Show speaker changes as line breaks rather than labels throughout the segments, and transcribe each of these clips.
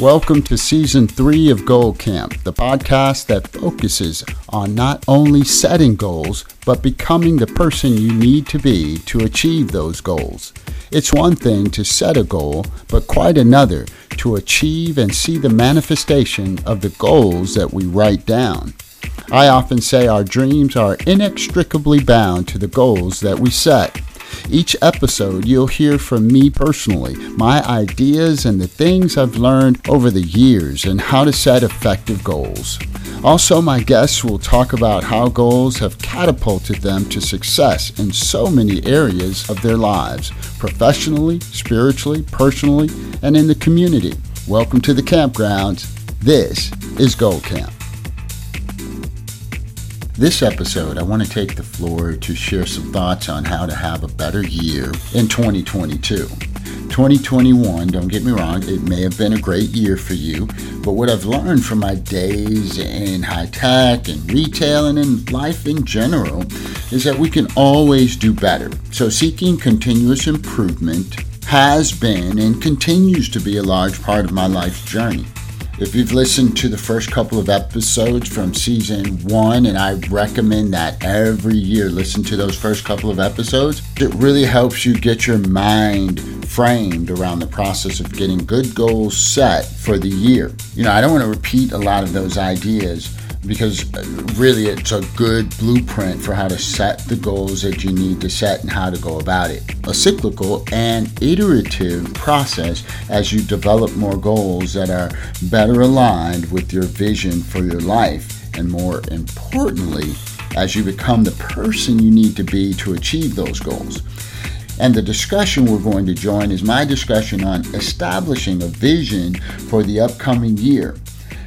Welcome to season three of Goal Camp, the podcast that focuses on not only setting goals, but becoming the person you need to be to achieve those goals. It's one thing to set a goal, but quite another to achieve and see the manifestation of the goals that we write down. I often say our dreams are inextricably bound to the goals that we set. Each episode, you'll hear from me personally, my ideas and the things I've learned over the years and how to set effective goals. Also, my guests will talk about how goals have catapulted them to success in so many areas of their lives professionally, spiritually, personally, and in the community. Welcome to the campgrounds. This is Goal Camp. This episode, I want to take the floor to share some thoughts on how to have a better year in 2022. 2021, don't get me wrong, it may have been a great year for you, but what I've learned from my days in high tech and retail and in life in general is that we can always do better. So, seeking continuous improvement has been and continues to be a large part of my life's journey. If you've listened to the first couple of episodes from season one, and I recommend that every year listen to those first couple of episodes, it really helps you get your mind framed around the process of getting good goals set for the year. You know, I don't want to repeat a lot of those ideas because uh, really it's a good blueprint for how to set the goals that you need to set and how to go about it. A cyclical and iterative process as you develop more goals that are better aligned with your vision for your life, and more importantly, as you become the person you need to be to achieve those goals. And the discussion we're going to join is my discussion on establishing a vision for the upcoming year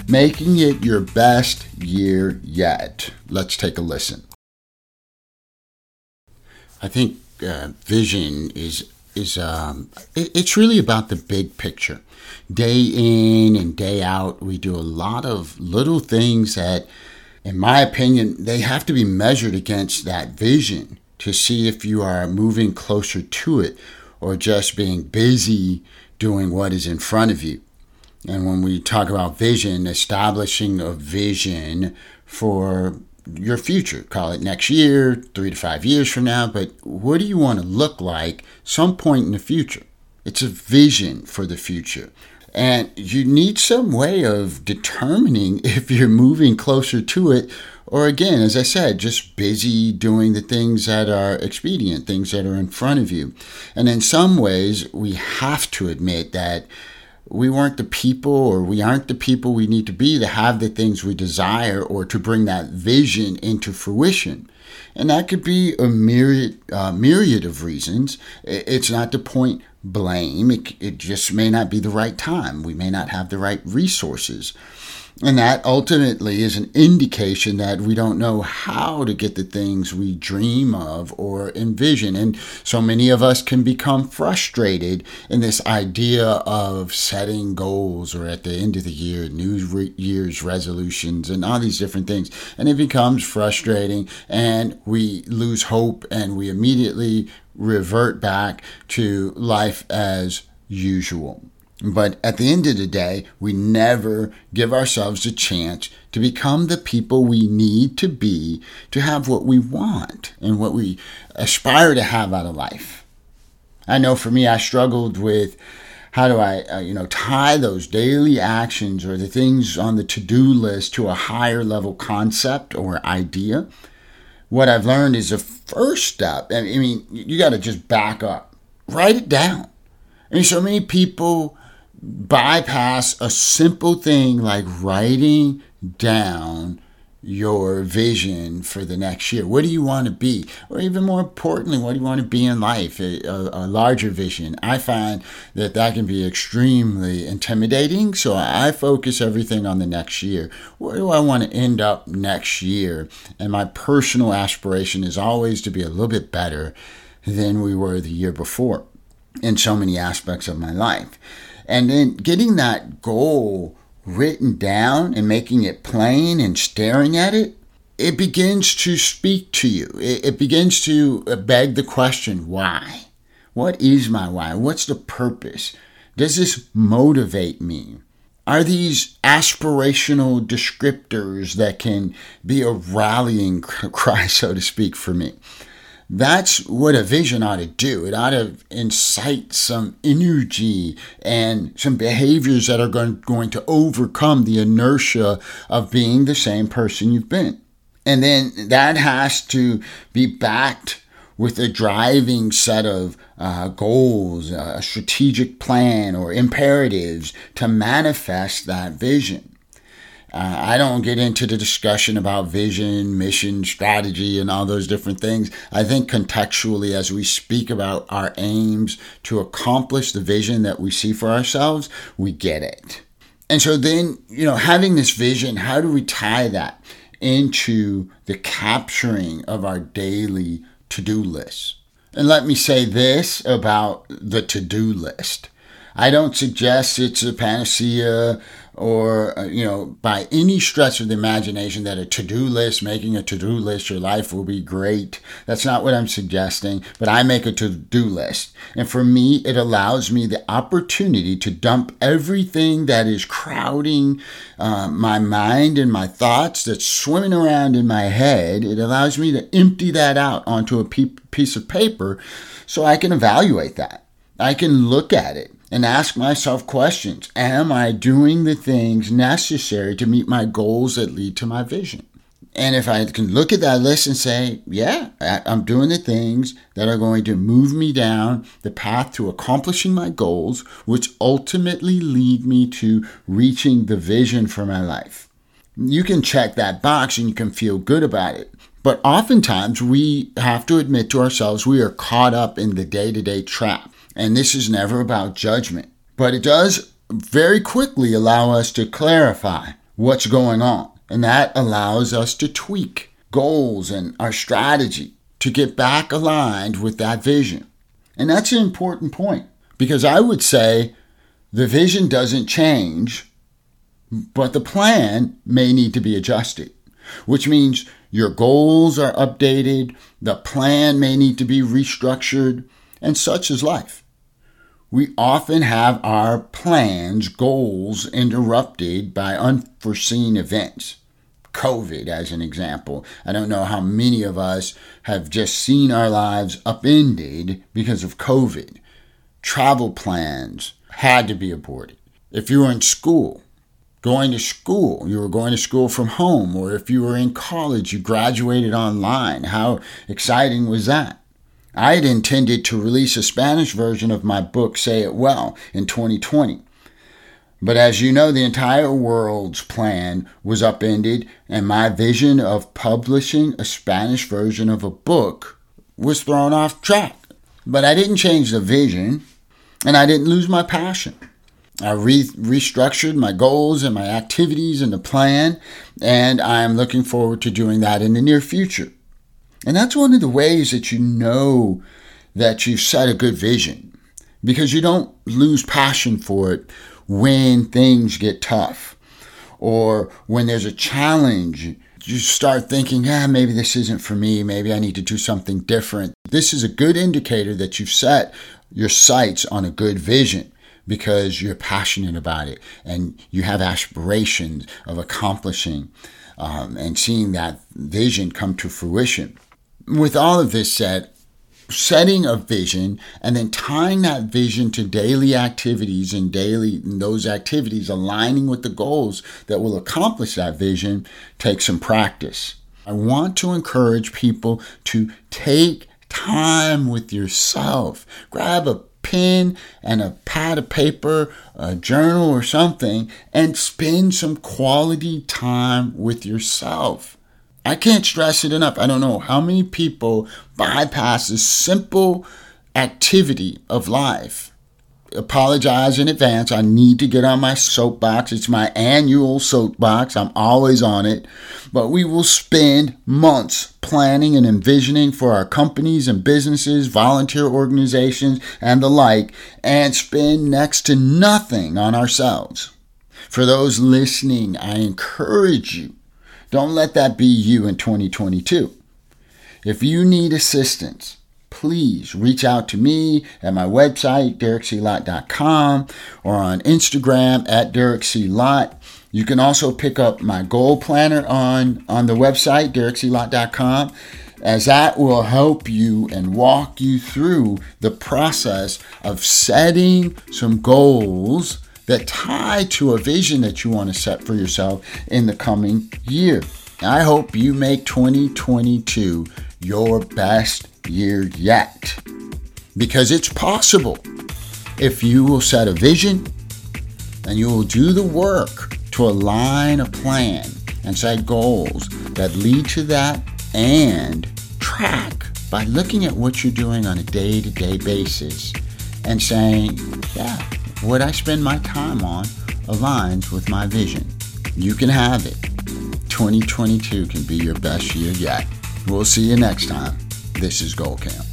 making it your best year yet. Let's take a listen. I think uh, vision is is um, it, it's really about the big picture. Day in and day out, we do a lot of little things that, in my opinion, they have to be measured against that vision to see if you are moving closer to it or just being busy doing what is in front of you. And when we talk about vision, establishing a vision for your future, call it next year, three to five years from now, but what do you want to look like some point in the future? It's a vision for the future. And you need some way of determining if you're moving closer to it, or again, as I said, just busy doing the things that are expedient, things that are in front of you. And in some ways, we have to admit that we weren't the people or we aren't the people we need to be to have the things we desire or to bring that vision into fruition. And that could be a myriad, uh, myriad of reasons. It's not to point blame, it, it just may not be the right time. We may not have the right resources. And that ultimately is an indication that we don't know how to get the things we dream of or envision. And so many of us can become frustrated in this idea of setting goals or at the end of the year, New Year's resolutions, and all these different things. And it becomes frustrating and we lose hope and we immediately revert back to life as usual. But at the end of the day, we never give ourselves a chance to become the people we need to be to have what we want and what we aspire to have out of life. I know for me, I struggled with how do I, uh, you know, tie those daily actions or the things on the to-do list to a higher level concept or idea. What I've learned is the first step. I mean, you got to just back up, write it down. I mean, so many people bypass a simple thing like writing down your vision for the next year. What do you want to be? Or even more importantly, what do you want to be in life? A, a, a, larger vision. I find that that can be extremely intimidating. So I focus everything on the next year. Where do I want to end up next year? And my personal aspiration is always to be a little bit better than we were the year before in so many aspects of my life. And then getting that goal written down and making it plain and staring at it, it begins to speak to you. It, it begins to uh, beg the question why? What is my why? What's the purpose? Does this motivate me? are these aspirational descriptors that can be a rallying cry, so to speak, for me. That's what a vision ought to do. It ought to incite some energy and some behaviors that are going, to overcome the inertia of being the same person you've been. And then that has to be backed with a driving set of uh, goals, a strategic plan, or imperatives to manifest that vision. Uh, I don't get into the discussion about vision, mission, strategy, and all those different things. I think contextually, as we speak about our aims to accomplish the vision that we see for ourselves, we get it. And so then, you know, having this vision, how do we tie that into the capturing of our daily to do list? And let me say this about the to do list. I don't suggest it's a panacea or uh, you know by any stretch of the imagination that a to-do list making a to-do list your life will be great. That's not what i'm suggesting but i make a to-do list. And for me it allows me the opportunity to dump everything that is crowding uh, my mind and my thoughts that's swimming around in my head. It allows me to empty that out onto a piece of paper so i can evaluate that. I can look at it and ask myself questions. Am I doing the things necessary to meet my goals that lead to my vision? And if I can look at that list and say, yeah, I'm doing the things that are going to move me down the path to accomplishing my goals, which ultimately lead me to reaching the vision for my life. You can check that box and you can feel good about it. But oftentimes we have to admit to ourselves we are caught up in the day to day trap and this is never about judgment. But it does very quickly allow us to clarify what's going on. And that allows us to tweak goals and our strategy to get back aligned with that vision. And that's an important point because I would say the vision doesn't change, but the plan may need to be adjusted, which means your goals are updated, the plan may need to be restructured, and such is life we often have our plans, goals interrupted by unforeseen events. COVID, as an example. I don't know how many of us have just seen our lives upended because of COVID. Travel plans had to be aborted. If you were in school, going to school, you were going to school from home, or if you were in college, you graduated online. How exciting was that? I had intended to release a Spanish version of my book, Say It Well, in 2020. But as you know, the entire world's plan was upended, and my vision of publishing a Spanish version of a book was thrown off track. But I didn't change the vision, and I didn't lose my passion. I re- restructured my goals and my activities and the plan, and I'm looking forward to doing that in the near future. And that's one of the ways that you know that you've set a good vision because you don't lose passion for it when things get tough or when there's a challenge. You start thinking, ah, maybe this isn't for me. Maybe I need to do something different. This is a good indicator that you've set your sights on a good vision because you're passionate about it and you have aspirations of accomplishing um, and seeing that vision come to fruition with all of this said, setting a vision and then tying that vision to daily activities and daily and those activities aligning with the goals that will accomplish that vision takes some practice. I want to encourage people to take time with yourself. Grab a pen and a pad of paper, a journal or something, and spend some quality time with yourself. I can't stress it enough. I don't know how many people bypass this simple activity of life. Apologize in advance. I need to get on my soapbox. It's my annual soapbox. I'm always on it. But we will spend months planning and envisioning for our companies and businesses, volunteer organizations, and the like, and spend next to nothing on ourselves. For those listening, I encourage you don't let that be you in 2022. If you need assistance, please reach out to me at my website, derekclott.com, or on Instagram at derekclott. You can also pick up my goal planner on, on the website, derekclott.com, as that will help you and walk you through the process of setting some goals that tie to a vision that you want to set for yourself in the coming year. I hope you make 2022 your best year yet because it's possible if you will set a vision and you will do the work to align a plan and set goals that lead to that and track by looking at what you're doing on a day to day basis and saying, yeah, what I spend my time on aligns with my vision. You can have it. 2022 can be your best year yet. We'll see you next time. This is Goal Camp.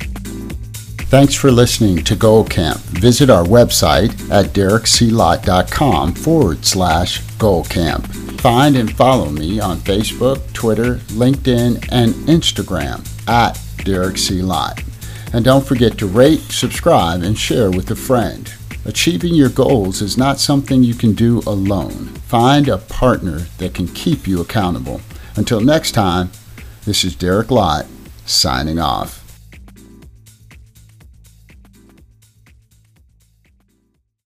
Thanks for listening to Goal Camp. Visit our website at derekclott.com forward slash Goal Camp. Find and follow me on Facebook, Twitter, LinkedIn, and Instagram at Derek C. Lott. And don't forget to rate, subscribe, and share with a friend. Achieving your goals is not something you can do alone. Find a partner that can keep you accountable. Until next time, this is Derek Lott signing off.